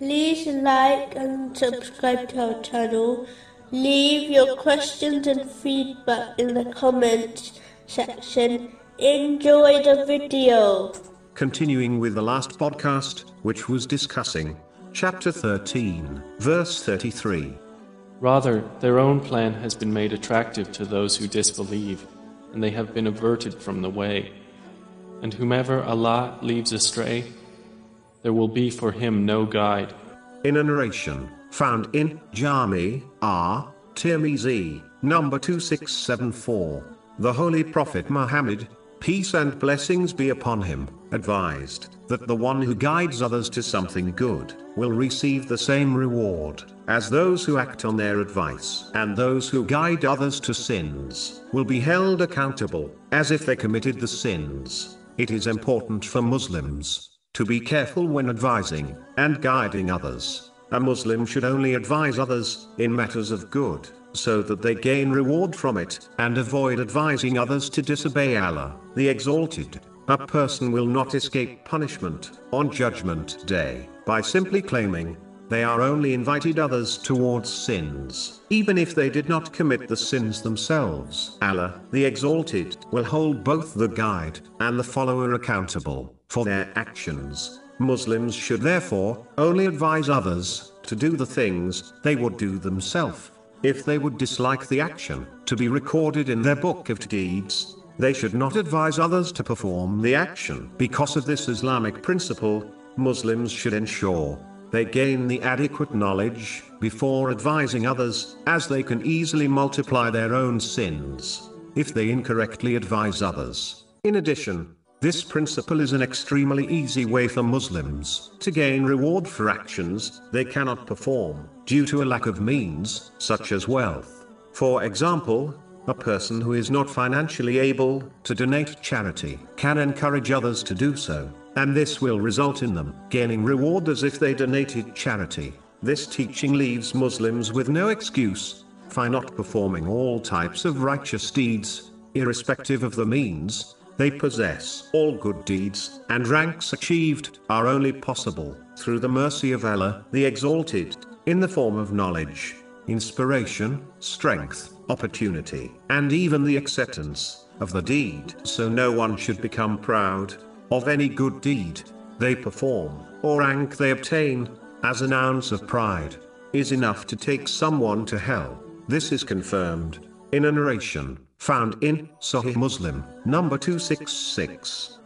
like and subscribe to our channel. Leave your questions and feedback in the comments section. Enjoy the video. Continuing with the last podcast, which was discussing chapter 13, verse 33. Rather, their own plan has been made attractive to those who disbelieve, and they have been averted from the way. And whomever Allah leaves astray, there will be for him no guide. In a narration found in Jami R. Tirmizi, number 2674, the Holy Prophet Muhammad, peace and blessings be upon him, advised that the one who guides others to something good will receive the same reward as those who act on their advice, and those who guide others to sins will be held accountable as if they committed the sins. It is important for Muslims to be careful when advising and guiding others. A Muslim should only advise others in matters of good, so that they gain reward from it, and avoid advising others to disobey Allah, the Exalted. A person will not escape punishment on Judgment Day by simply claiming they are only invited others towards sins, even if they did not commit the sins themselves. Allah, the Exalted, will hold both the guide and the follower accountable for their actions. Muslims should therefore only advise others to do the things they would do themselves. If they would dislike the action to be recorded in their book of deeds, they should not advise others to perform the action. Because of this Islamic principle, Muslims should ensure they gain the adequate knowledge before advising others, as they can easily multiply their own sins if they incorrectly advise others. In addition, this principle is an extremely easy way for Muslims to gain reward for actions they cannot perform due to a lack of means, such as wealth. For example, a person who is not financially able to donate charity can encourage others to do so, and this will result in them gaining reward as if they donated charity. This teaching leaves Muslims with no excuse for not performing all types of righteous deeds, irrespective of the means they possess. All good deeds and ranks achieved are only possible through the mercy of Allah, the Exalted, in the form of knowledge, inspiration, strength, opportunity, and even the acceptance of the deed. So no one should become proud of any good deed they perform, or rank they obtain, as an ounce of pride is enough to take someone to hell. This is confirmed in a narration found in Sahih Muslim, number 266.